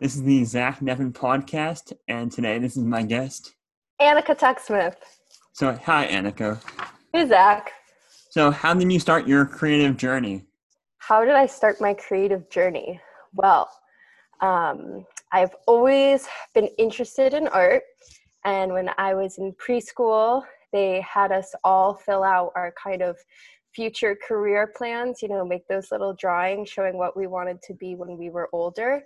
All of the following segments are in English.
This is the Zach Nevin podcast, and today this is my guest. Annika Tucksmith. So, hi, Annika. Hey, Zach. So, how did you start your creative journey? How did I start my creative journey? Well, um, I've always been interested in art, and when I was in preschool, they had us all fill out our kind of future career plans, you know, make those little drawings showing what we wanted to be when we were older.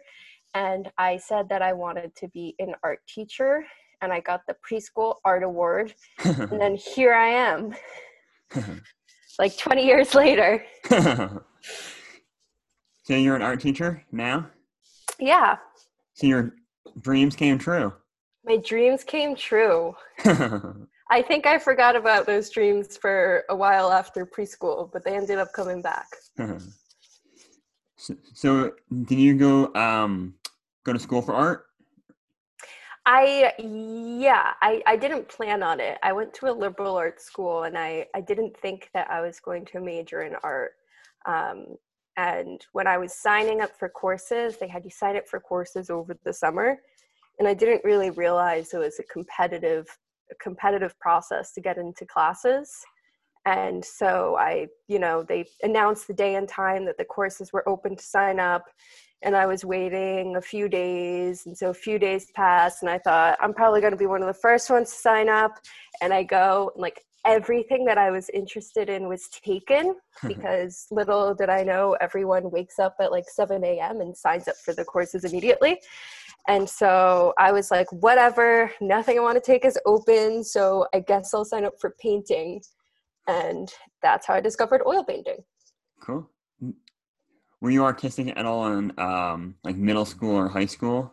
And I said that I wanted to be an art teacher, and I got the preschool art award. and then here I am, like 20 years later. so, you're an art teacher now? Yeah. So, your dreams came true? My dreams came true. I think I forgot about those dreams for a while after preschool, but they ended up coming back. so, so, did you go um, go to school for art? I yeah, I, I didn't plan on it. I went to a liberal arts school and I, I didn't think that I was going to major in art. Um, and when I was signing up for courses, they had you sign up for courses over the summer. And I didn't really realize it was a competitive a competitive process to get into classes. And so I, you know, they announced the day and time that the courses were open to sign up and I was waiting a few days. And so a few days passed, and I thought, I'm probably going to be one of the first ones to sign up. And I go, and like, everything that I was interested in was taken because little did I know everyone wakes up at like 7 a.m. and signs up for the courses immediately. And so I was like, whatever, nothing I want to take is open. So I guess I'll sign up for painting. And that's how I discovered oil painting. Cool were you artistic at all in um, like middle school or high school?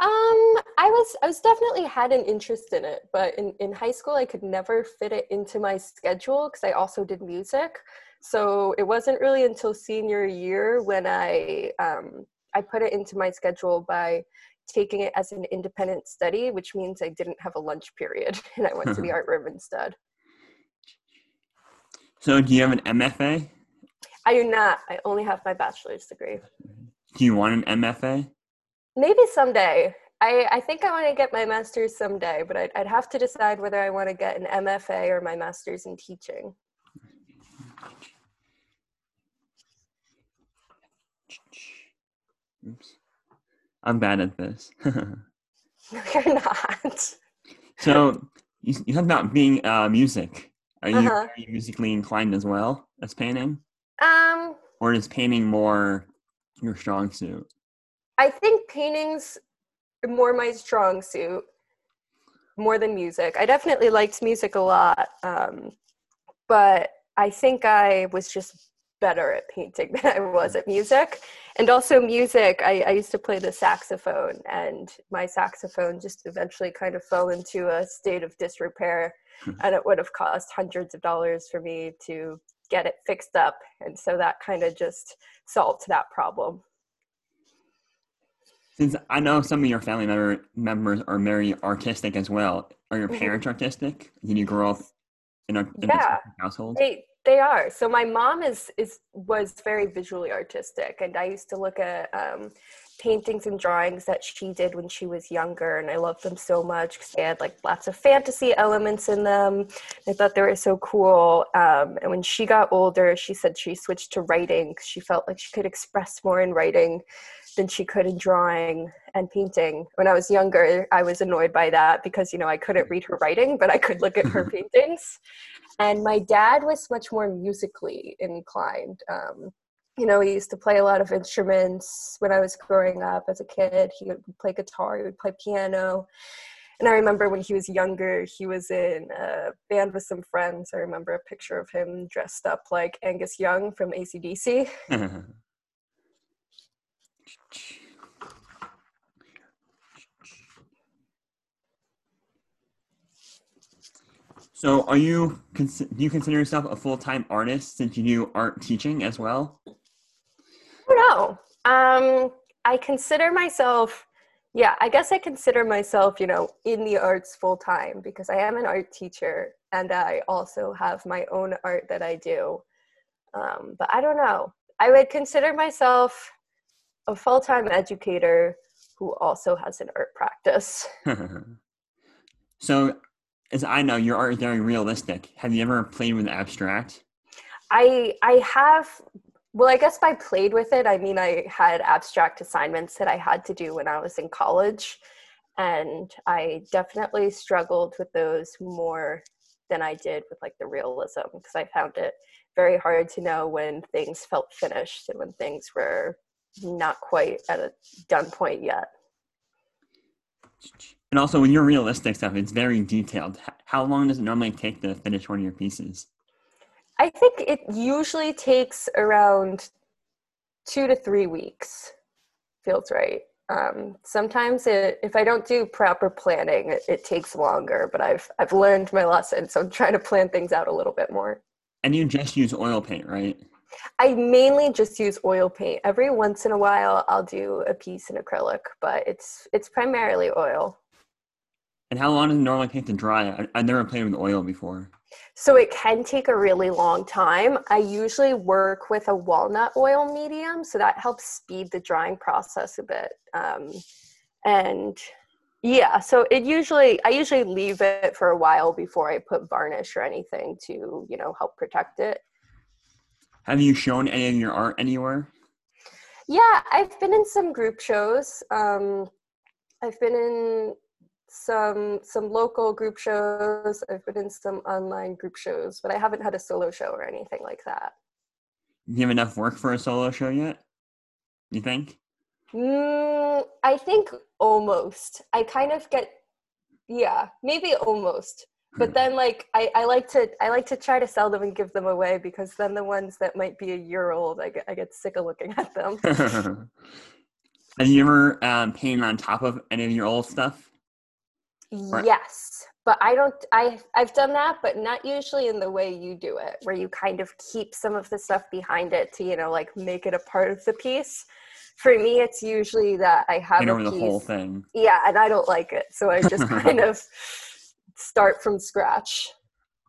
Um, I was I was definitely had an interest in it, but in, in high school I could never fit it into my schedule because I also did music. So it wasn't really until senior year when I um, I put it into my schedule by taking it as an independent study, which means I didn't have a lunch period and I went to the art room instead. So do you have an MFA? I do not. I only have my bachelor's degree. Do you want an MFA? Maybe someday. I, I think I want to get my master's someday, but I'd, I'd have to decide whether I want to get an MFA or my master's in teaching. Oops. I'm bad at this. no, you're not. So you, you talked about being uh, music. Are you, uh-huh. are you musically inclined as well as painting? Um, or is painting more your strong suit? I think painting's more my strong suit, more than music. I definitely liked music a lot, um, but I think I was just better at painting than I was at music. And also, music, I, I, used to play the saxophone, and my saxophone just eventually kind of fell into a state of disrepair. Hmm. and it would have cost hundreds of dollars for me to get it fixed up. And so that kind of just solved that problem. Since I know some of your family member, members are very artistic as well, are your mm-hmm. parents artistic? Did you grow up in a, in yeah, household? They, they are. So my mom is is was very visually artistic, and I used to look at um, paintings and drawings that she did when she was younger and i loved them so much because they had like lots of fantasy elements in them. I thought they were so cool. Um, and when she got older she said she switched to writing because she felt like she could express more in writing than she could in drawing and painting. When i was younger i was annoyed by that because you know i couldn't read her writing but i could look at her paintings and my dad was much more musically inclined um, you know, he used to play a lot of instruments when I was growing up as a kid. He would play guitar, he would play piano. And I remember when he was younger, he was in a band with some friends. I remember a picture of him dressed up like Angus Young from ACDC. so, are you do you consider yourself a full time artist since you do art teaching as well? know. Um, I consider myself, yeah, I guess I consider myself, you know, in the arts full time because I am an art teacher and I also have my own art that I do. Um, but I don't know. I would consider myself a full time educator who also has an art practice. so, as I know, your art is very realistic. Have you ever played with abstract? I I have well, I guess by played with it, I mean I had abstract assignments that I had to do when I was in college. And I definitely struggled with those more than I did with like the realism because I found it very hard to know when things felt finished and when things were not quite at a done point yet. And also, when you're realistic stuff, it's very detailed. How long does it normally take to finish one of your pieces? I think it usually takes around two to three weeks. Feels right. Um, sometimes it, if I don't do proper planning, it, it, takes longer. But I've I've learned my lesson, so I'm trying to plan things out a little bit more. And you just use oil paint, right? I mainly just use oil paint. Every once in a while, I'll do a piece in acrylic, but it's it's primarily oil. And how long does it normally take to dry? I, I've never played with oil before. So it can take a really long time. I usually work with a walnut oil medium, so that helps speed the drying process a bit. Um, and yeah, so it usually I usually leave it for a while before I put varnish or anything to you know help protect it. Have you shown any of your art anywhere? Yeah, I've been in some group shows. Um, I've been in some some local group shows. I've been in some online group shows, but I haven't had a solo show or anything like that. You have enough work for a solo show yet? You think? Mm, I think almost. I kind of get, yeah, maybe almost. But hmm. then, like, I, I like to I like to try to sell them and give them away because then the ones that might be a year old, I get I get sick of looking at them. Have you ever um, painted on top of any of your old stuff? Right. Yes, but I don't. I I've done that, but not usually in the way you do it, where you kind of keep some of the stuff behind it to you know like make it a part of the piece. For me, it's usually that I have over the whole thing. Yeah, and I don't like it, so I just kind of start from scratch.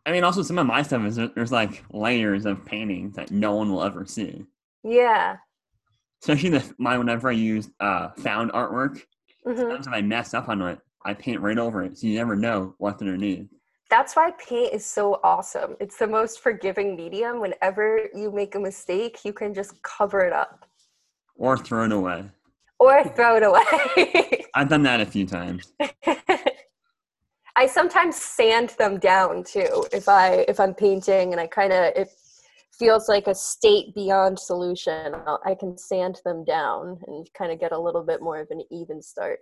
I mean, also some of my stuff is there's like layers of painting that no one will ever see. Yeah. Especially the my whenever I use uh, found artwork, mm-hmm. sometimes if I mess up on it, I paint right over it, so you never know what's underneath. That's why paint is so awesome. It's the most forgiving medium. Whenever you make a mistake, you can just cover it up. Or throw it away. Or throw it away. I've done that a few times. I sometimes sand them down too. If I if I'm painting and I kind of it feels like a state beyond solution, I'll, I can sand them down and kind of get a little bit more of an even start.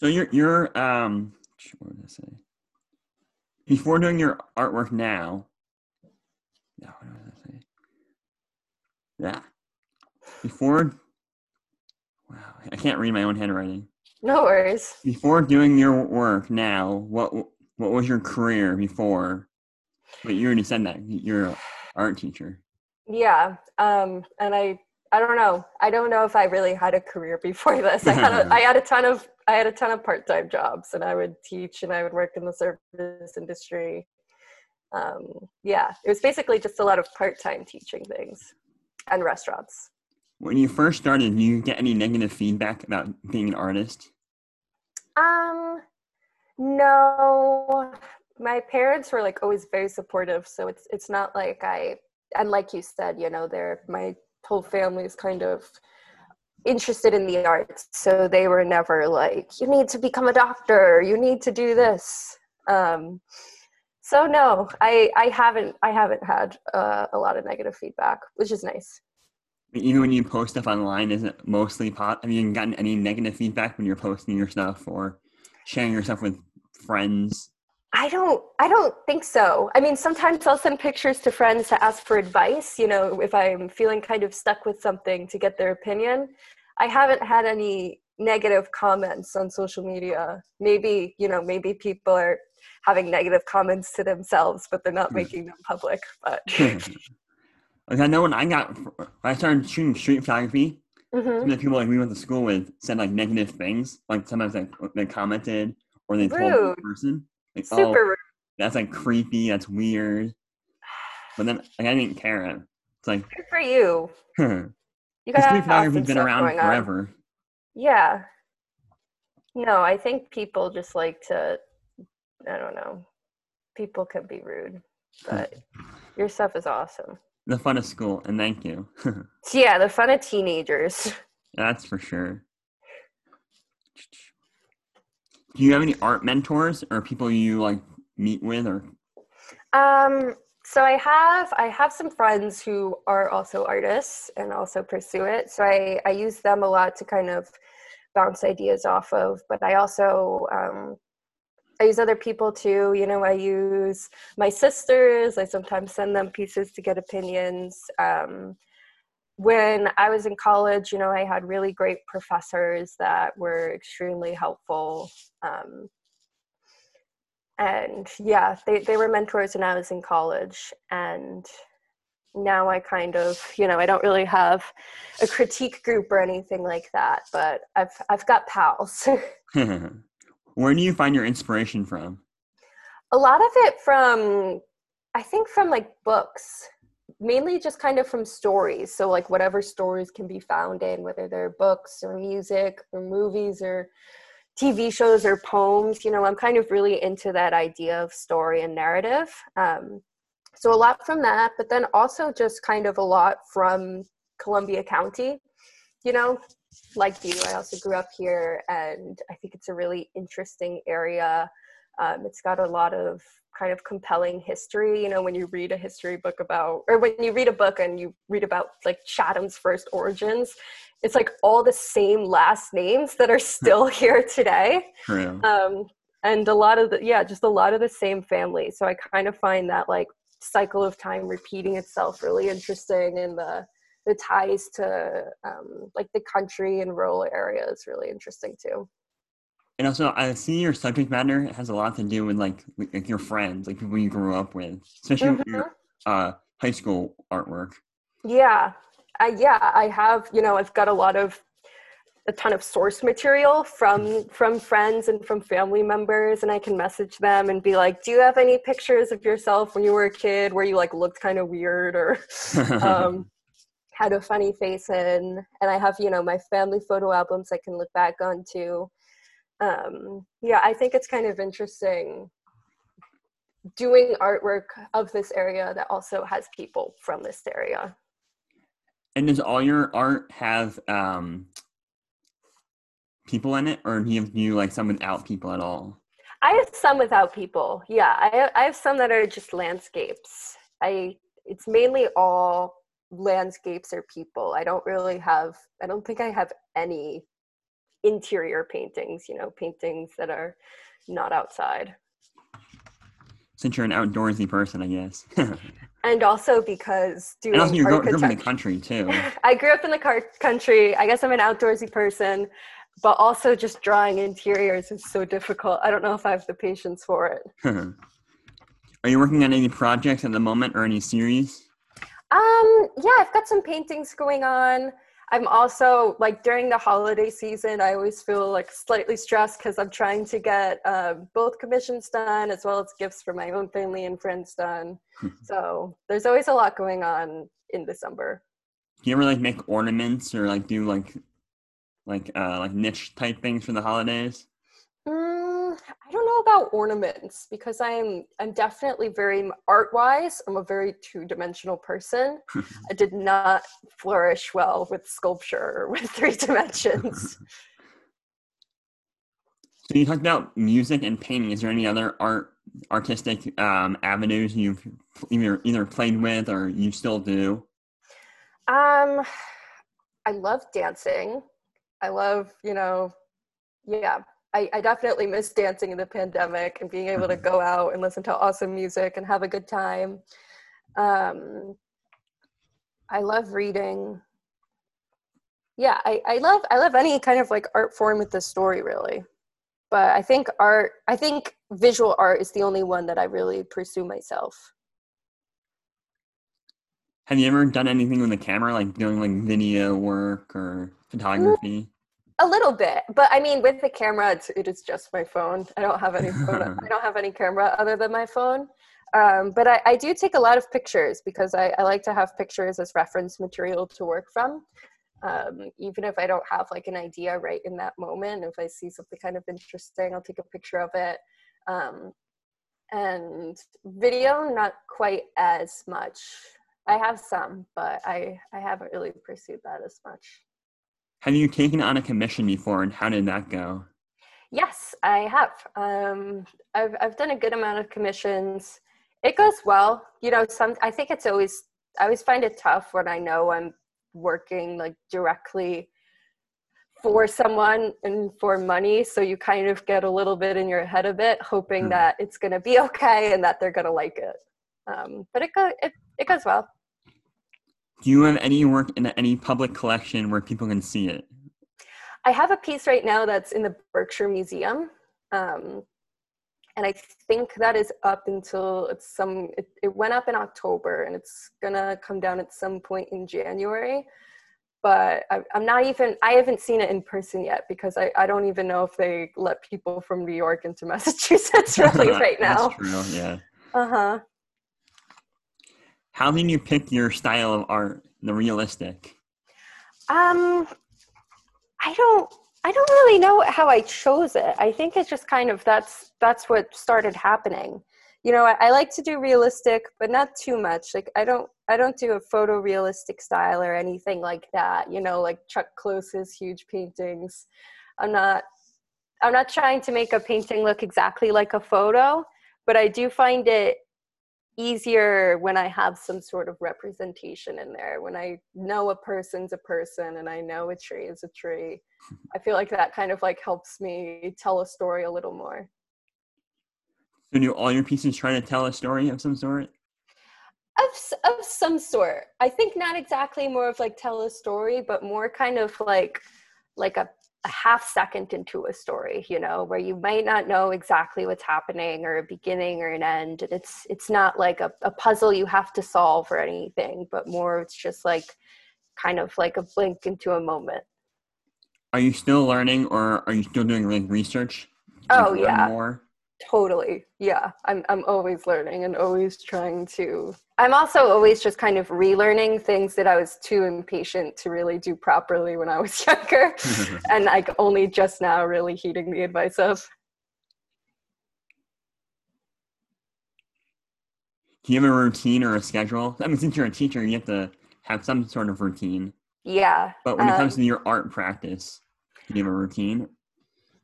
So you're you're um what did I say? Before doing your artwork now. No, what did I say? Yeah. Before wow, I can't read my own handwriting. No worries. Before doing your work now, what what was your career before? But you already said that you're an art teacher. Yeah, um, and I I don't know. I don't know if I really had a career before this. I had a, I had a ton of I had a ton of part time jobs, and I would teach and I would work in the service industry. Um, yeah, it was basically just a lot of part time teaching things and restaurants. When you first started, did you get any negative feedback about being an artist? Um, no. My parents were like always very supportive, so it's it's not like I and like you said, you know, they're my whole family is kind of interested in the arts so they were never like you need to become a doctor you need to do this. Um, so no i i haven't i haven't had uh, a lot of negative feedback which is nice. Even when you post stuff online is it mostly pot have you gotten any negative feedback when you're posting your stuff or sharing your stuff with friends I don't I don't think so. I mean, sometimes I'll send pictures to friends to ask for advice, you know, if I'm feeling kind of stuck with something to get their opinion. I haven't had any negative comments on social media. Maybe, you know, maybe people are having negative comments to themselves, but they're not hmm. making them public. But like I know when I got when I started shooting street photography, mm-hmm. the people like we went to school with said like negative things. Like sometimes like they commented or they Rude. told the person like, oh, Super oh, rude. That's like creepy. That's weird. But then like, I didn't care. It's like good for you. you You Because gotta street have been around going on. forever. Yeah. No, I think people just like to, I don't know. People can be rude, but your stuff is awesome. The fun of school, and thank you. Yeah, the fun of teenagers. That's for sure. Do you have any art mentors or people you like meet with or Um, so I have I have some friends who are also artists and also pursue it. So I I use them a lot to kind of bounce ideas off of. But I also um, I use other people too. You know, I use my sisters. I sometimes send them pieces to get opinions. Um, when I was in college, you know, I had really great professors that were extremely helpful. Um, and yeah, they, they were mentors when I was in college. And now I kind of, you know, I don't really have a critique group or anything like that, but I've, I've got pals. where do you find your inspiration from? a lot of it from, I think from like books, mainly just kind of from stories. So like whatever stories can be found in, whether they're books or music or movies or TV shows or poems, you know, I'm kind of really into that idea of story and narrative. Um, so a lot from that, but then also just kind of a lot from Columbia County, you know, like you, I also grew up here and I think it's a really interesting area. Um, it's got a lot of kind of compelling history. You know, when you read a history book about, or when you read a book and you read about like Chatham's first origins, it's like all the same last names that are still here today. True. Um, and a lot of the, yeah, just a lot of the same family. So I kind of find that like cycle of time repeating itself really interesting and the, the ties to um, like the country and rural areas really interesting too. And also, I see your subject matter has a lot to do with like like your friends, like people you grew up with, especially with your uh, high school artwork. Yeah, I, yeah, I have. You know, I've got a lot of a ton of source material from from friends and from family members, and I can message them and be like, "Do you have any pictures of yourself when you were a kid where you like looked kind of weird or um, had a funny face in?" And I have, you know, my family photo albums I can look back on too. Um, yeah, I think it's kind of interesting doing artwork of this area that also has people from this area. and does all your art have um, people in it, or do you have you like some without people at all? I have some without people. Yeah, I I have some that are just landscapes. I it's mainly all landscapes or people. I don't really have I don't think I have any interior paintings, you know, paintings that are not outside. Since you're an outdoorsy person, I guess. And also because doing and also, you grew grew up in the country too. I grew up in the car- country. I guess I'm an outdoorsy person, but also just drawing interiors is so difficult. I don't know if I have the patience for it. Are you working on any projects at the moment or any series? Um, yeah, I've got some paintings going on. I'm also like during the holiday season, I always feel like slightly stressed because I'm trying to get um, both commissions done as well as gifts for my own family and friends done. so there's always a lot going on in December. Do you ever like make ornaments or like do like like uh like niche type things for the holidays? Mm, I don't know about ornaments because I'm I'm definitely very art wise. I'm a very two dimensional person. I did not flourish well with sculpture with three dimensions. So you talked about music and painting. Is there any other art artistic um, avenues you've either either played with or you still do? Um, I love dancing. I love, you know, yeah. I, I definitely miss dancing in the pandemic and being able to go out and listen to awesome music and have a good time. Um, I love reading. Yeah, I, I love I love any kind of like art form with the story really. But I think art I think visual art is the only one that I really pursue myself. Have you ever done anything with the camera, like doing like video work or photography? A little bit, but I mean, with the camera, it's, it is just my phone. I don't have any phone. I don't have any camera other than my phone. Um, but I, I do take a lot of pictures because I, I like to have pictures as reference material to work from. Um, even if I don't have like an idea right in that moment, if I see something kind of interesting, I'll take a picture of it. Um, and video, not quite as much. I have some, but I, I haven't really pursued that as much. Have you taken on a commission before and how did that go? Yes, I have. Um, I've, I've done a good amount of commissions. It goes well. You know, some, I think it's always, I always find it tough when I know I'm working like directly for someone and for money so you kind of get a little bit in your head of it hoping mm. that it's going to be okay and that they're going to like it um, but it, go, it, it goes well do you have any work in any public collection where people can see it? I have a piece right now that's in the berkshire museum um, and i think that is up until it's some it, it went up in october and it's gonna come down at some point in january but I, am not even i haven't seen it in person yet because I, I don't even know if they let people from new york into massachusetts really right now. That's true, yeah. Uh-huh how did you pick your style of art the realistic? Um i don't i don't really know how i chose it. I think it's just kind of that's that's what started happening. You know I, I, like to do realistic but not too much. Like i don't i don't do a photorealistic style or anything like that. You know like chuck close's huge paintings. I'm not i'm not trying to make a painting look exactly like a photo but i do find it easier when i have some sort of representation in there when i know a person's a person and i know a tree is a tree i feel like that kind of like helps me tell a story a little more so do all your pieces try to tell a story of some sort? Of, of some sort. I think not exactly more of like tell a story, but more kind of like like a, a half second into a story, you know, where you might not know exactly what's happening or a beginning or an end. And it's it's not like a, a puzzle you have to solve or anything, but more it's just like kind of like a blink into a moment. Are you still learning or are you still doing like research? Oh yeah. More? Totally. Yeah. I'm I'm always learning and always trying to I'm also always just kind of relearning things that I was too impatient to really do properly when I was younger and like only just now really heeding the advice of. Do you have a routine or a schedule? I mean, since you're a teacher, you have to have some sort of routine. Yeah. But when it comes um, to your art practice, do you have a routine?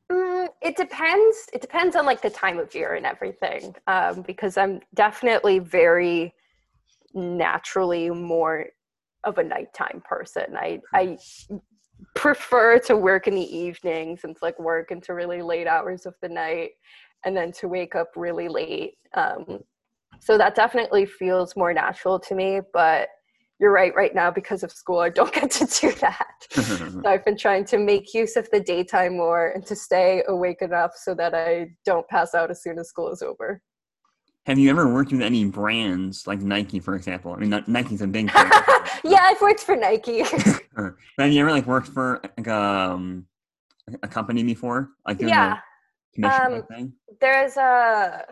It depends it depends on like the time of year and everything um, because i'm definitely very naturally more of a nighttime person. I i prefer to work in the evenings and to like work into really late hours of the night and then to wake up really late um, so that definitely feels more natural to me but you're right right now because of school i don't get to do that. So i've been trying to make use of the daytime more and to stay awake enough so that i don't pass out as soon as school is over. Have you ever worked with any brands like nike for example? I mean nike's a big yeah i've worked for nike. Have you ever like worked for like um a company before? Like yeah. um, there's a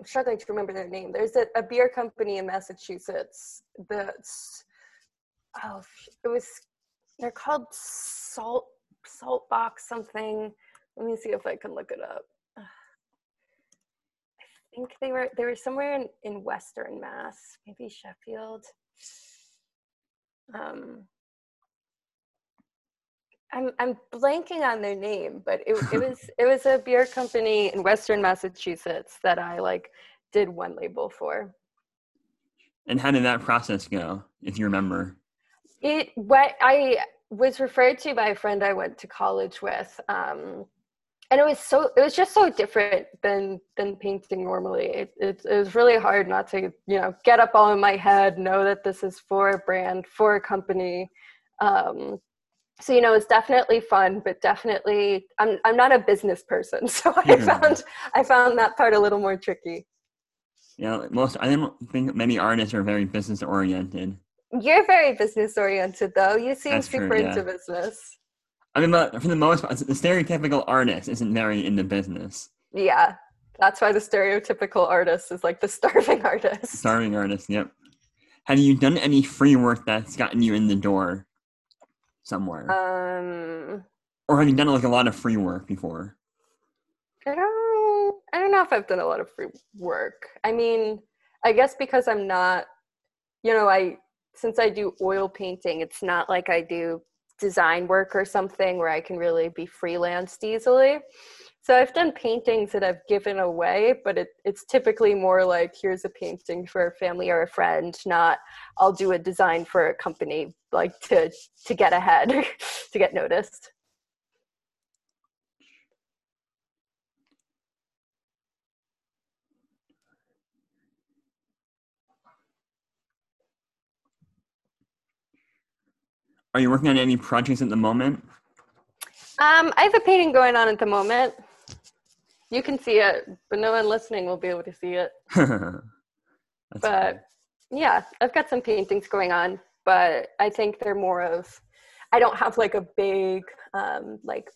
I'm struggling to remember their name. There's a, a beer company in Massachusetts that's oh it was they're called salt salt box something let me see if i can look it up i think they were they were somewhere in, in western mass maybe sheffield um I'm I'm blanking on their name, but it it was it was a beer company in Western Massachusetts that I like did one label for. And how did that process go, if you remember? It what I was referred to by a friend I went to college with, um, and it was so it was just so different than than painting normally. It, it, it was really hard not to you know get up all in my head, know that this is for a brand, for a company. Um, so you know it's definitely fun but definitely i'm i'm not a business person so i found i found that part a little more tricky yeah you know, most i don't think many artists are very business oriented you're very business oriented, though. You seem That's super true, yeah. into business. I mean, but for the most part, the stereotypical artist isn't very into business. Yeah, that's why the stereotypical artist is like the starving artist. Starving artist, yep. Have you done any free work that's gotten you in the door? somewhere? Um, or have you done like a lot of free work before? I don't. I don't know if I've done a lot of free work. I mean, I guess because I'm not, you know, I since I do oil painting, it's not like I do design work or something where I can really be freelanced easily. So I've done paintings that I've given away, but it, it's typically more like here's a painting for a family or a friend, not I'll do a design for a company like to to get ahead, to get noticed. Are you working on any projects at the moment? Um, I have a painting going on at the moment. You can see it, but no one listening will be able to see it. But cool. yeah, I've got some paintings going on, but I think they're more of I don't have like a big um, like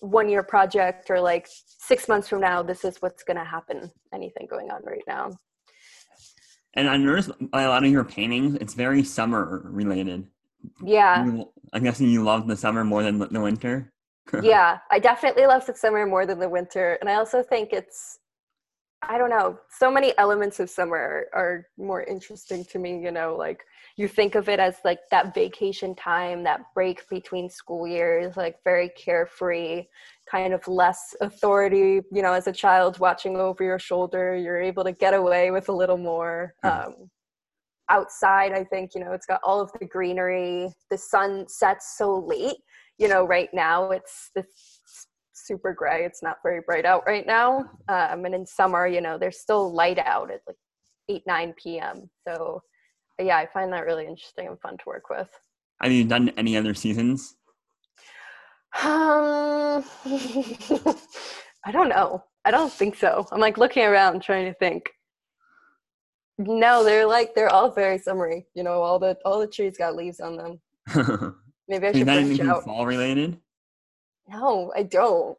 one year project or like six months from now this is what's going to happen anything going on right now And I noticed by a lot of your paintings, it's very summer related. Yeah You- I'm guessing you love the summer more than the winter. yeah i definitely love the summer more than the winter and i also think it's i don't know so many elements of summer are more interesting to me you know like you think of it as like that vacation time that break between school years like very carefree kind of less authority you know as a child watching over your shoulder you're able to get away with a little more um, outside i think you know it's got all of the greenery. The sun sets so late you know right now it's it's super gray. It's not very bright out right now. Um, and in summer you know there's still light out at like 8 9 p.m so yeah i find that really interesting and fun to work with. Have you done any other seasons? um i don't know. I don't think so. I'm like looking around trying to think no they're like they're all very summery you know all the all the trees got leaves on them maybe i should done branch anything out fall related? no i don't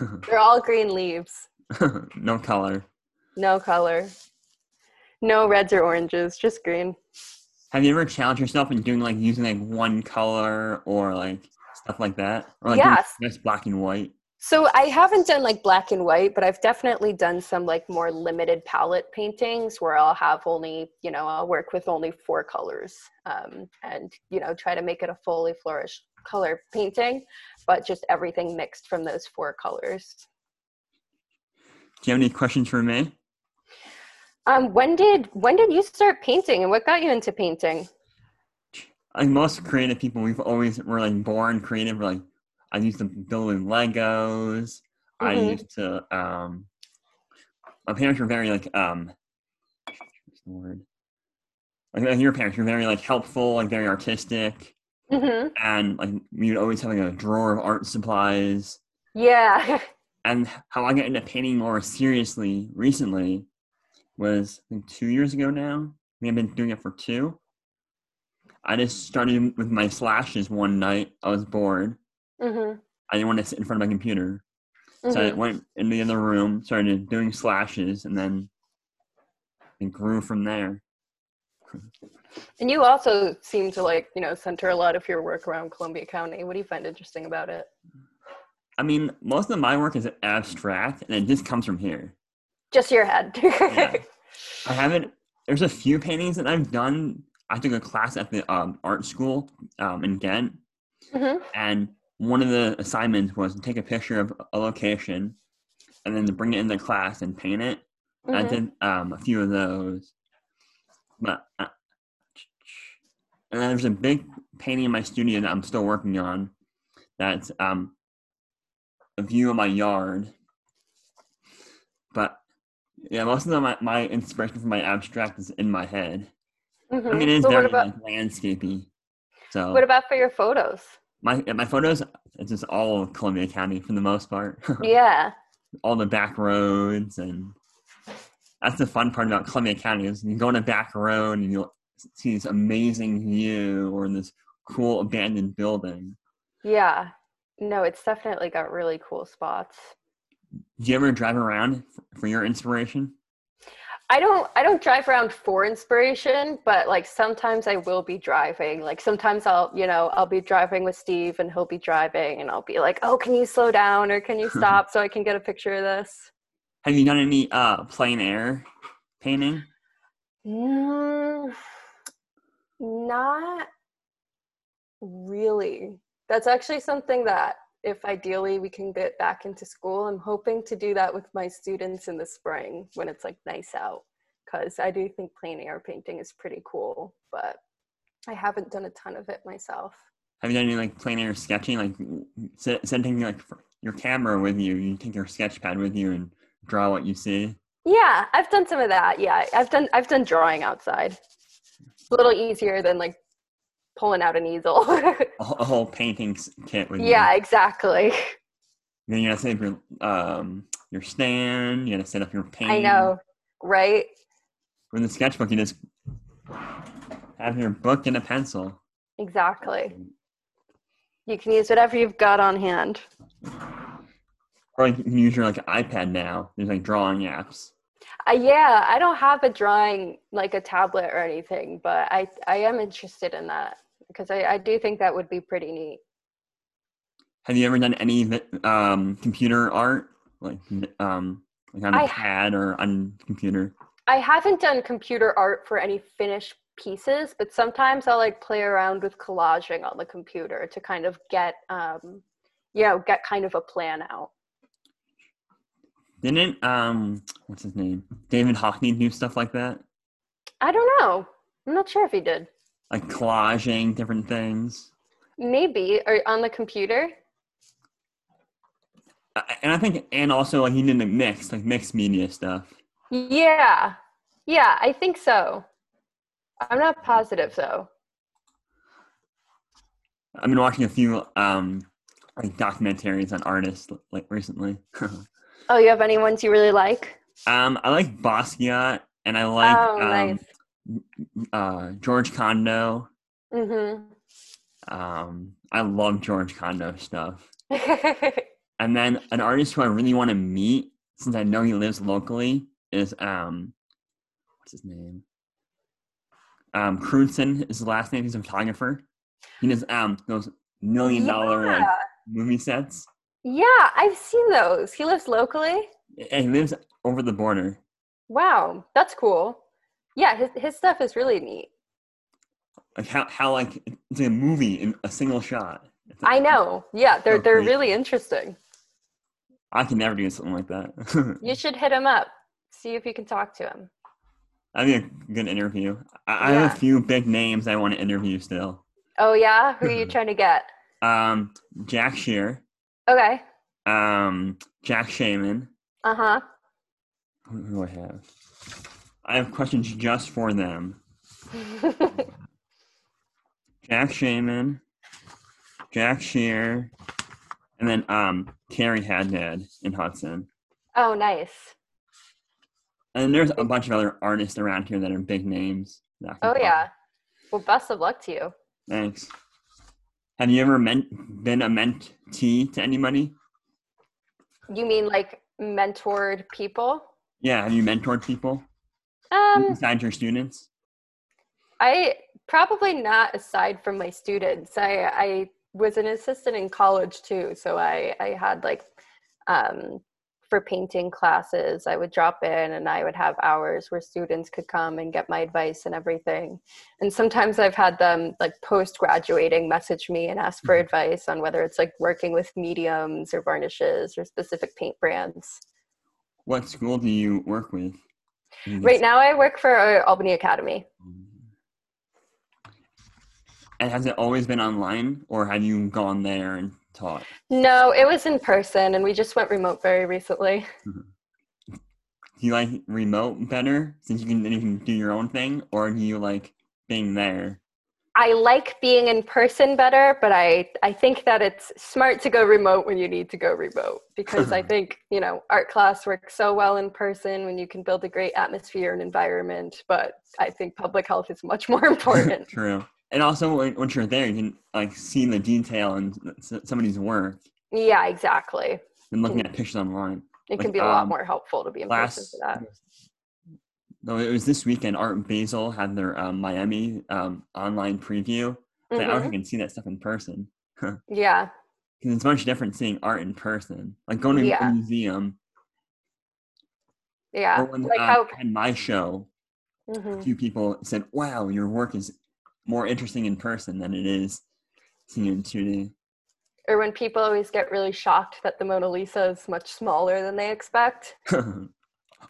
they're all green leaves no color. No color. No reds or oranges, just green. Have you ever challenged yourself in doing like using like one color or like stuff like that? Or like Yes. just black and white? So I haven't done like black and white, but I've definitely done some like more limited palette paintings where I'll have only, you know, I'll work with only four colors um, and, you know, try to make it a fully flourished color painting, but just everything mixed from those four colors. Do you have any questions for me? Um, when did when did you start painting and what got you into painting? Like most creative people, we've always were like born creative. We're like I used to build with Legos. I Mhm. used to um my parents were very like um what's the word? Like like, your parents were very like helpful, like very artistic. hmm And like would always have like a drawer of art supplies. Yeah. and how I got into painting more seriously recently was I think two years ago now. We have been doing it for two. I just started with my slashes one night. I was bored. Hmm I didn't want to sit in front of my computer. So I hmm went into the other room, started doing slashes, and then it grew from there. And you also seem to like, you know, center a lot of your work around Columbia County. What do you find interesting about it? I mean, most of my work is abstract, and it just comes from here. Just your head. Yeah. I haven't. There's a few paintings that I've done. I took a class at the um, art school um, in Ghent, hmm and one of the assignments was to take a picture of a location, and then to bring it in the class and paint it. I hmm did um, a few of those, but uh, and then there's a big painting in my studio that I'm still working on. That's um, a view of my yard, but yeah, most of the, my my inspiration for my abstract is in my head. I mean, it's so very about like, landscapey. So what about for your photos? My my photos, it's just all of Columbia County for the most part. Yeah. all the back roads and that's the fun part about Columbia County is you go on a back road and you'll see this amazing view or this cool abandoned building. Yeah. No, it's definitely got really cool spots. Do you ever drive around for your inspiration? I don't I don't drive around for inspiration, but like sometimes I will be driving. Like sometimes I'll, you know, I'll be driving with Steve and he'll be driving and I'll be like, "Oh, can you slow down or can you stop so I can get a picture of this?" Have you done any uh plein air painting? Mm, not really. That's actually something that if ideally we can get back into school, I'm hoping to do that with my students in the spring when it's like nice out. Because I do think plein air painting is pretty cool, but I haven't done a ton of it myself. Have you done any like plein air sketching, like s- sending like your camera with you? You take your sketch pad with you and draw what you see. Yeah, I've done some of that. Yeah, I've done I've done drawing outside. It's a little easier than like pulling out an easel. a, a whole painting kit with yeah, you. exactly. Then you gotta set up your um your stand. You gotta set up your paint. I know, right? With the sketchbook, you just have your book and a pencil. Exactly. You can use whatever you've got on hand. Or like you can use your like iPad now. There's like drawing apps. Uh, yeah, I don't have a drawing like a tablet or anything, but I I am interested in that because I, I do think that would be pretty neat. Have you ever done any um, computer art, like um, like on a I- pad or on computer? I haven't done computer art for any finished pieces, but sometimes I'll like play around with collaging on the computer to kind of get um you know, get kind of a plan out. Didn't um, what's his name, David Hockney do stuff like that, I don't know. I'm not sure if he did. Like collaging different things? Maybe or on the computer. And I think, and also like he did the mix, like mixed media stuff. Yeah. Yeah, I think so. I'm not positive though. I've been watching a few um, like documentaries on artists like recently. Oh, you have any ones you really like? um, I like Basquiat, and I like oh, um, nice. Uh, George Condo. Mhm. Um, I love George Condo stuff. And then an artist who I really want to meet, since I know he lives locally, is um, what's his name? Um, Crewdson is the last name. He's a photographer. He does um those million dollar like movie sets. Yeah, I've seen those. He lives locally. And he lives over the border. Wow, that's cool. Yeah, his his stuff is really neat. Like how how like it's a movie in a single shot. I know. Yeah, they're So they're great. really interesting. I can never do something like that. You should hit him up. See if you can talk to him. That'd be a good interview. I, I have a few big names I want to interview still. Oh yeah, who are you trying to get? Um, Jack Shear, Okay. um, Jack Shainman. Uh huh. Who, who do I have? I have questions just for them. Jack Shainman, Jack Shear, and then um Carrie Haddad in Hudson. oh, nice. And there's a bunch of other artists around here that are big names. that I can Oh yeah. Well, best of luck to you. Thanks. Have you ever meant, been a mentee to anybody? You mean like mentored people? Yeah, have you mentored people Um, besides your students? I probably not aside from my students. I I was an assistant in college too, so I I had like um for painting classes, I would drop in and I would have hours where students could come and get my advice and everything. And sometimes I've had them like post graduating message me and ask for advice on whether it's like working with mediums or varnishes or specific paint brands. What school do you work with? You Right now I work for uh, Albany Academy. Mm-hmm. And has it always been online, or have you gone there and taught? No, it was in person and we just went remote very recently. Mm-hmm. Do you like remote better since you can then you can do your own thing, or do you like being there? I like being in person better, but I, I think that it's smart to go remote when you need to go remote because I think, you know, art class works so well in person when you can build a great atmosphere and environment, but I think public health is much more important. True. And also, when, once you're there, you can like see the detail in somebody's work yeah, exactly. And looking at pictures online. It Like, can be a lot um, more helpful to be in person for that. No, it was this weekend. Art Basel had their um, Miami um, online preview. It's Like, I wish I can see that stuff in person. Yeah. Because it's much different seeing art in person. Like going to Yeah. a museum. Yeah. Or when like um, how I had my show, a mhm. few people said, wow, your work is more interesting in person than it is seen in 2D. or when people always get really shocked that the Mona Lisa is much smaller than they expect.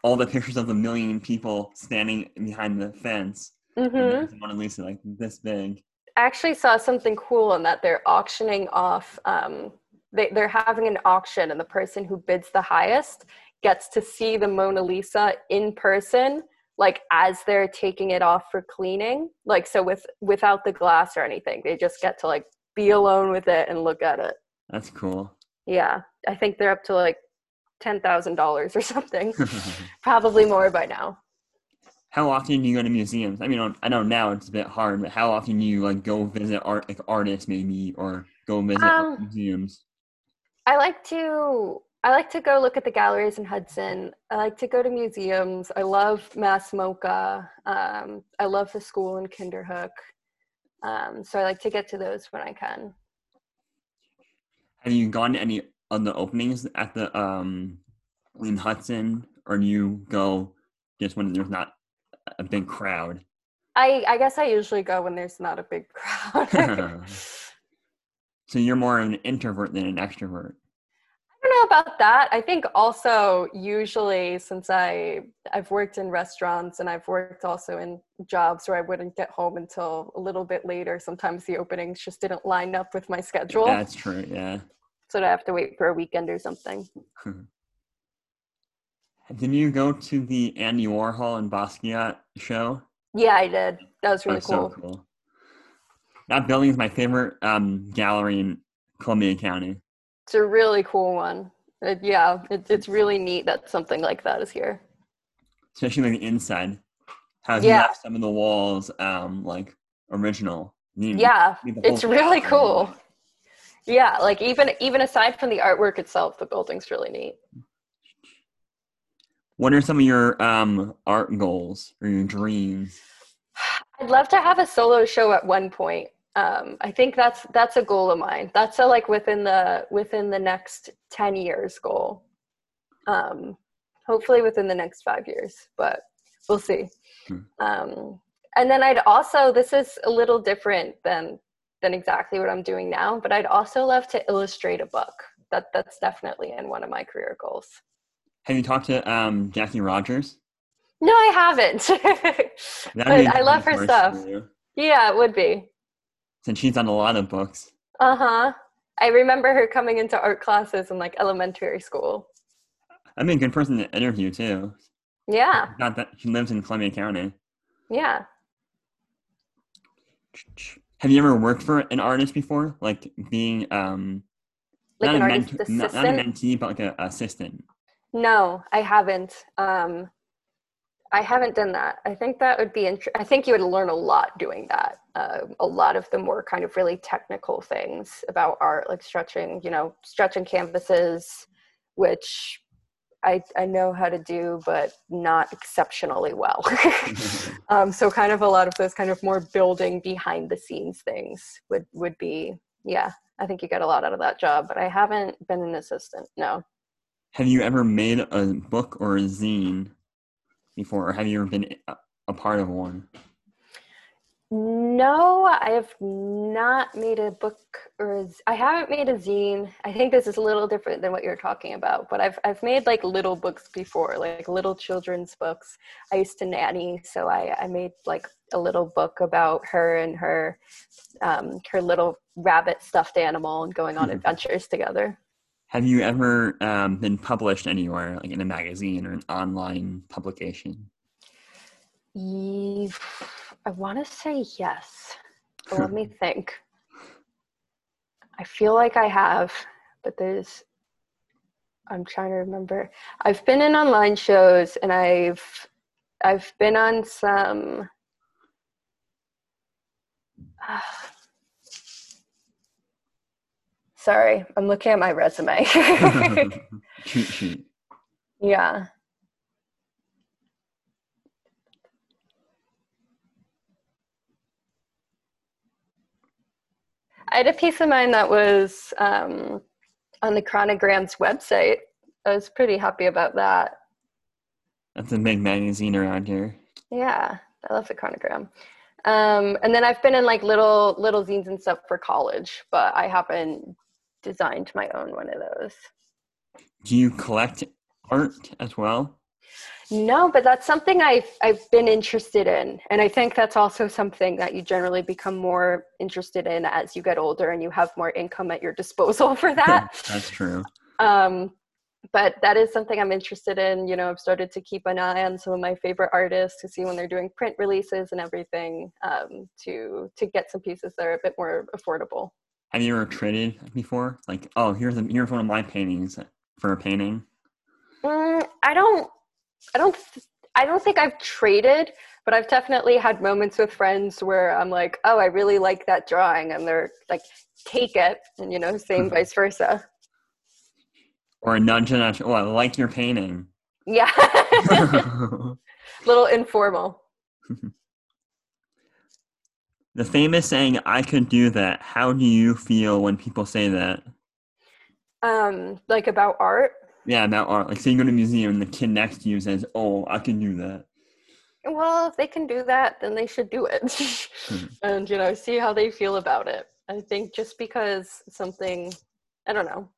All the pictures of the million people standing behind the fence. and hmm Mona Lisa like this big. I actually saw something cool in that they're auctioning off. Um, they, they're having an auction, and the person who bids the highest gets to see the Mona Lisa in person, like as they're taking it off for cleaning. Like so, with without the glass or anything, they just get to like be alone with it and look at it. That's cool. Yeah, I think they're up to like ten thousand dollars or something. Probably more by now. how often do you go to museums? I mean, I know now it's a bit hard, but how often do you like go visit art, like artists maybe, or go visit Um, museums? I like to I like to go look at the galleries in Hudson. I like to go to museums. I love MASS MoCA. Um, I love the school in Kinderhook. Um, so I like to get to those when I can. Have you gone to any of the openings at the um in Hudson, or do you go just when there's not a big crowd? I, I guess I usually go when there's not a big crowd. So you're more of an introvert than an extrovert. I don't know about that. I think also usually since I I've worked in restaurants and I've worked also in jobs where I wouldn't get home until a little bit later. Sometimes the openings just didn't line up with my schedule, That's true. Yeah. So I have to wait for a weekend or something. Did you go to the Andy Warhol and Basquiat show? Yeah, I did. That was really That's cool. so cool. That building is my favorite um, gallery in Columbia County. It's a really cool one. It, yeah, it, it's really neat that something like that is here. especially like the inside. How he Yeah. left some of the walls um like original. You- Yeah, it's really cool. Yeah, like even even aside from the artwork itself, the building's really neat. What are some of your um art goals or your dreams? I'd love to have a solo show at one point. Um, I think that's that's a goal of mine. That's a like within the within the next ten years goal. Um, hopefully within the next five years, but we'll see. Hmm. Um, and then I'd also this is a little different than than exactly what I'm doing now, but I'd also love to illustrate a book. That that's definitely in one of my career goals. Have you talked to um Jackie Rogers? No, I haven't. But I love her stuff. yeah, it would be. Since she's done a lot of books. Uh huh. I remember her coming into art classes in like elementary school. Be a good person to interview too. Yeah, Not that she lives in Columbia County. yeah. Have you ever worked for an artist before? Like being um Like not an a mentor, not, not a mentee, but like an assistant. No, I haven't. Um, I haven't done that. I think that would be. Int- I think you would learn a lot doing that. Uh, a lot of the more kind of really technical things about art, like stretching. You know, stretching canvases, which I I know how to do, but not exceptionally well. um, so kind of a lot of those kind of more building behind the scenes things would would be. Yeah, I think you get a lot out of that job, but I haven't been an assistant. No. Have you ever made a book or a zine before, or have you ever been a, a part of one? No, I have not made a book or a z- I haven't made a zine. I think this is a little different than what you're talking about, but I've I've made like little books before, like little children's books. I used to nanny, so I I made like a little book about her and her um her little rabbit stuffed animal and going on adventures together. Have you ever um, been published anywhere, like in a magazine or an online publication? Ye- I want to say yes. But let me think. I feel like I have, but there's. I'm trying to remember. I've been in online shows, and I've, I've been on some. Sorry, I'm looking at my resume. Yeah. I had a piece of mine that was um, on the Chronogram's website. I was pretty happy about that. That's a big magazine around here. Yeah, I love the Chronogram. Um, and then I've been in like little little zines and stuff for college, but I haven't designed my own one of those. Do you collect art as well? No, but that's something I've I've been interested in, and I think that's also something that you generally become more interested in as you get older and you have more income at your disposal for that. that's true. Um, but that is something I'm interested in. You know, I've started to keep an eye on some of my favorite artists to see when they're doing print releases and everything um, to to get some pieces that are a bit more affordable. Have you ever traded before? Like, oh, here's a, here's one of my paintings for a painting. Mm, I don't, I don't, I don't think I've traded, but I've definitely had moments with friends where I'm like, oh, I really like that drawing, and they're like, take it, and you know, same vice versa. Or a nudge and nudge. Oh, I like your painting. Yeah. Little informal. the famous saying, I could do that. How do you feel when people say that? Um, like about art? Yeah, about art. Like, say you go to a museum and the kid next to you says, Oh, I can do that. Well, if they can do that, then they should do it. Hmm. and, you know, see how they feel about it. I think just because something, I don't know,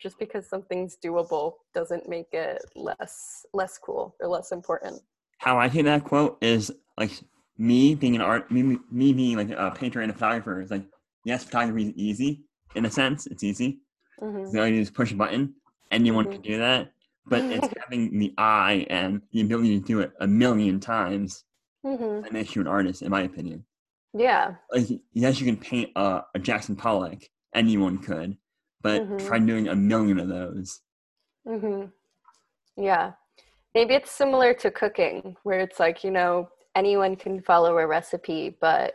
just because something's doable doesn't make it less less cool or less important. How I hear that quote is like me being an art, me, me being like a painter and a photographer is like, yes, photography is easy in a sense. It's easy. Mm-hmm. So you just push a button. Anyone mm-hmm. can do that. But it's having the eye and the ability to do it a million times mm-hmm. that makes you an artist, in my opinion. Yeah. Like, yes, you can paint a, a Jackson Pollock. Anyone could. But mm-hmm. try doing a million of those. Mm-hmm. Yeah. Maybe it's similar to cooking, where it's like, you know, anyone can follow a recipe, but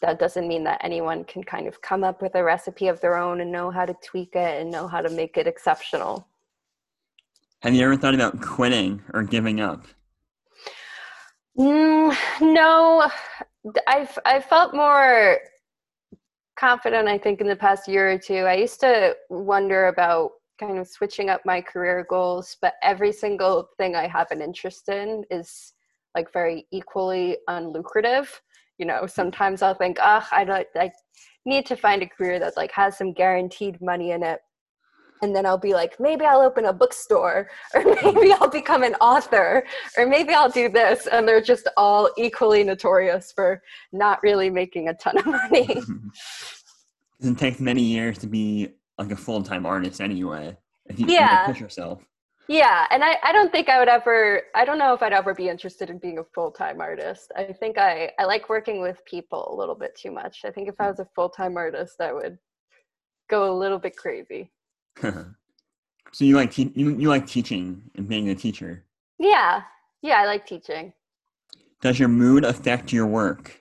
that doesn't mean that anyone can kind of come up with a recipe of their own and know how to tweak it and know how to make it exceptional. Have you ever thought about quitting or giving up? Mm, no, I've I felt more confident. I think in the past year or two, I used to wonder about kind of switching up my career goals, but every single thing I have an interest in is like very equally unlucrative you know sometimes i'll think oh, i don't i need to find a career that like has some guaranteed money in it. And then i'll be like maybe i'll open a bookstore or mm-hmm. maybe i'll become an author or maybe i'll do this. And they're just all equally notorious for not really making a ton of money. It takes many years to be like a full-time artist anyway if you, yeah. push yourself yeah, and I, I don't think I would ever I don't know if I'd ever be interested in being a full-time artist. I think I, I like working with people a little bit too much. I think if I was a full-time artist I would go a little bit crazy. so you like te- you, you like teaching and being a teacher? Yeah. Yeah, I like teaching. Does your mood affect your work?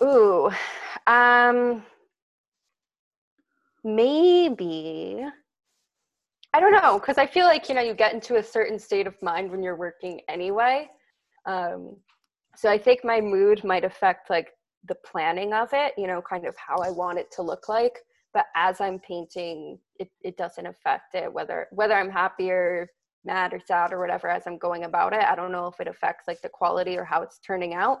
Ooh. Um maybe I don't know because I feel like you know you get into a certain state of mind when you're working anyway. Um, so I think my mood might affect like the planning of it, you know, kind of how I want it to look like. But as I'm painting, it, it doesn't affect it whether whether I'm happy or mad or sad or whatever as I'm going about it. I don't know if it affects like the quality or how it's turning out.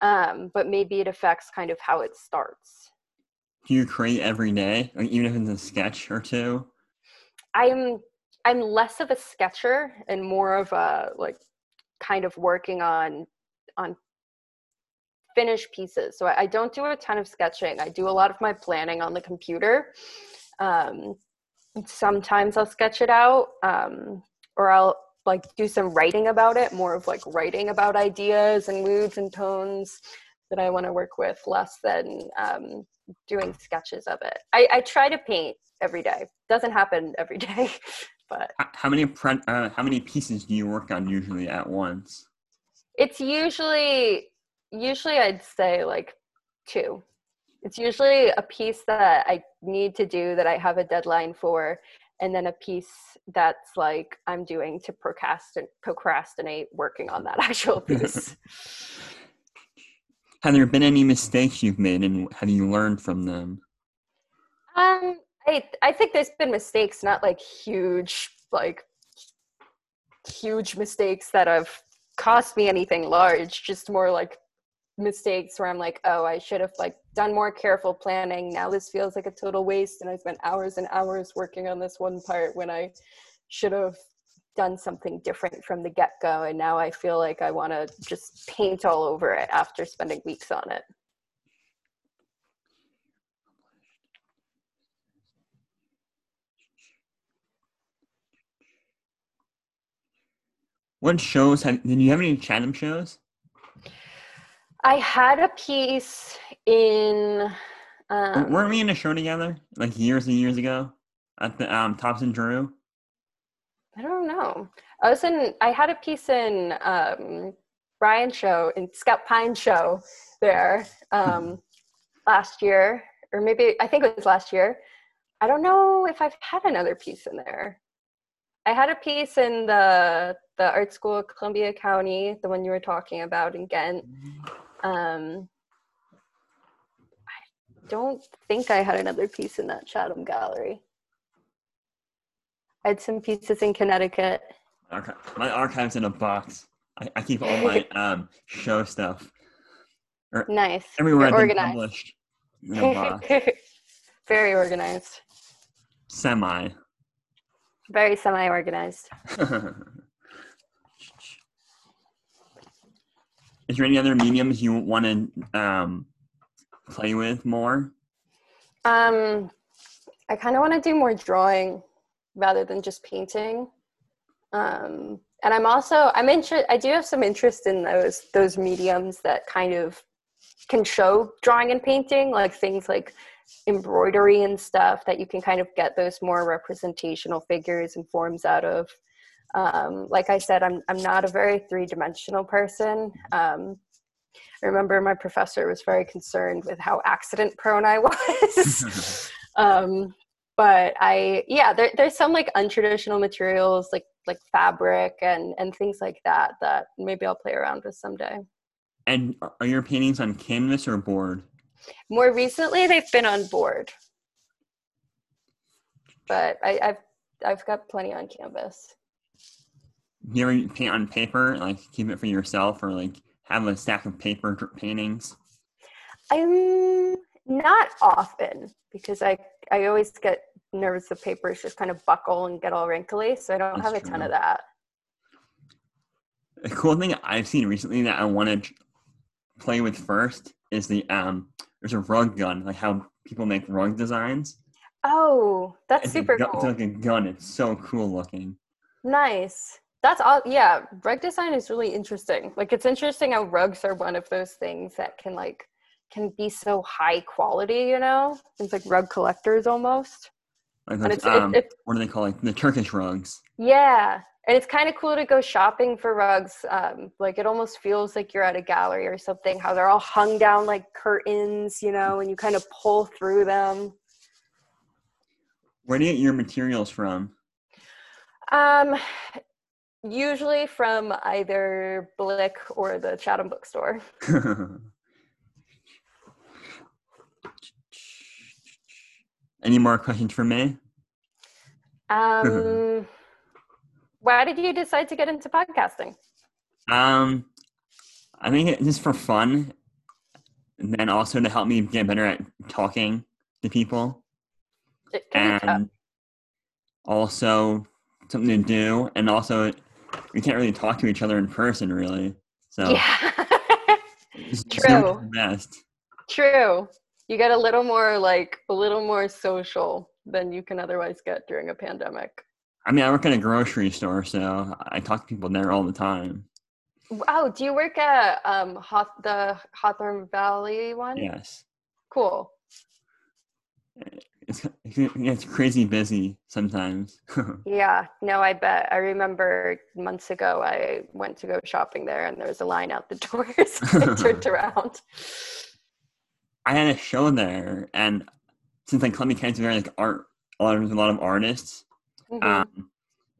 Um, but maybe it affects kind of how it starts. Do you create every day, even if it's a sketch or two? I'm I'm less of a sketcher and more of a like kind of working on on finished pieces. So I, I don't do a ton of sketching. I do a lot of my planning on the computer. Um, sometimes I'll sketch it out, um, or I'll like do some writing about it. More of like writing about ideas and moods and tones that I want to work with, less than um, doing sketches of it. I, I try to paint every day. Doesn't happen every day, but how many uh, how many pieces do you work on usually at once? It's usually usually I'd say like two. It's usually a piece that I need to do that I have a deadline for, and then a piece that's like I'm doing to procrastinate procrastinate working on that actual piece. have there been any mistakes you've made, and have you learned from them? Um, I I think there's been mistakes, not like huge, like huge mistakes that have cost me anything large. Just more like mistakes where I'm like, oh, I should have like done more careful planning. Now this feels like a total waste, and I spent hours and hours working on this one part when I should have done something different from the get go. And now I feel like I want to just paint all over it after spending weeks on it. What shows have? Did you have any Chatham shows? I had a piece in. Um, Weren't we in a show together like years and years ago at the um, Thompson Giroux? I don't know. I was in. I had a piece in um, Brian's show in Scout Pine show there um, last year, or maybe I think it was last year. I don't know if I've had another piece in there. I had a piece in the the art school of Columbia County, the one you were talking about in Ghent. Um, I don't think I had another piece in that Chatham gallery. I had some pieces in Connecticut. My archive's in a box. I, I keep all my um, show stuff Er, Nice. everywhere You're I've been organized. published in a box. Very organized. Semi. Very semi organized. Is there any other mediums you want to um, play with more? Um, I kind of want to do more drawing rather than just painting. Um, and I'm also I'm interested. I do have some interest in those those mediums that kind of can show drawing and painting, like things like embroidery and stuff that you can kind of get those more representational figures and forms out of. Um, like I said, I'm I'm not a very three dimensional person. Um, I remember my professor was very concerned with how accident prone I was. um, but I yeah, there, there's some like untraditional materials like like fabric and and things like that that maybe I'll play around with someday. and are your paintings on canvas or board? More recently, they've been on board, but I, I've I've got plenty on canvas. Do you ever paint on paper, like keep it for yourself, or like have a stack of paper paintings? I'm not often because I I always get nervous the papers just kind of buckle and get all wrinkly, so I don't That's have a ton of that. A cool thing I've seen recently that I want to play with first is the um. There's a rug gun, like how people make rug designs. Oh, that's It's super gun- cool. It's like a gun. It's so cool looking. Nice. That's all. Yeah, rug design is really interesting. Like, it's interesting how rugs are one of those things that can like can be so high quality. You know, it's like rug collectors almost. And it's, it, um, it, what do they call like the Turkish rugs? yeah, and it's kind of cool to go shopping for rugs. Um, like, it almost feels like you're at a gallery or something. How they're all hung down like curtains, you know, and you kind of pull through them. Where do you get your materials from? Um, usually from either Blick or the Chatham bookstore. Any more questions for me? Um, why did you decide to get into podcasting? Um, I think it just for fun, and then also to help me get better at talking to people, It can be tough. and also something to do, and also we can't really talk to each other in person, really. So Yeah, just just doing True. best. true. You get a little more like a little more social than you can otherwise get during a pandemic. I mean, I work at a grocery store, so I talk to people there all the time. Oh, do you work at um the Hawthorne Valley one? Yes, Cool. it's it's crazy busy sometimes. Yeah, no, I bet. I remember months ago I went to go shopping there and there was a line out the doors. I turned around. I had a show there, and since like Columbia County's very like art, a lot of a lot of artists. Mhm. Um,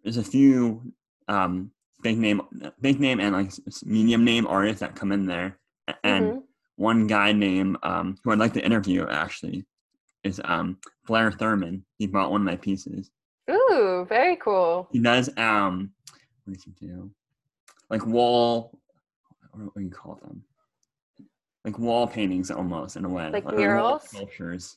there's a few um big name, big name, and like medium name artists that come in there, and Mhm. one guy named um, who I'd like to interview actually is um, Blair Thurman. He bought one of my pieces. Ooh, very cool. He does um, what does he do? Like wall, what do you call them? Like wall paintings almost in a way, Like wall murals? sculptures.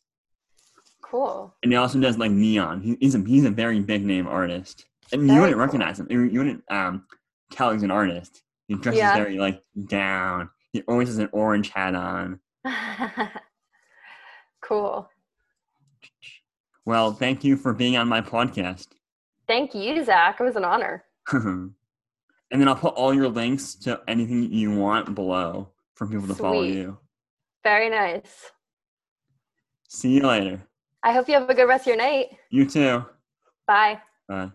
Cool. And he also does like neon. He, he's a he's a very big name artist, and you wouldn't cool. recognize him. You, you wouldn't um tell he's an artist. He dresses Yeah. very like down. He always has an orange hat on. cool. Well, thank you for being on my podcast. Thank you, Zach. It was an honor. and then I'll put all your links to anything you want below for people to follow you. Very nice. See you later. I hope you have a good rest of your night. You too. Bye. Bye.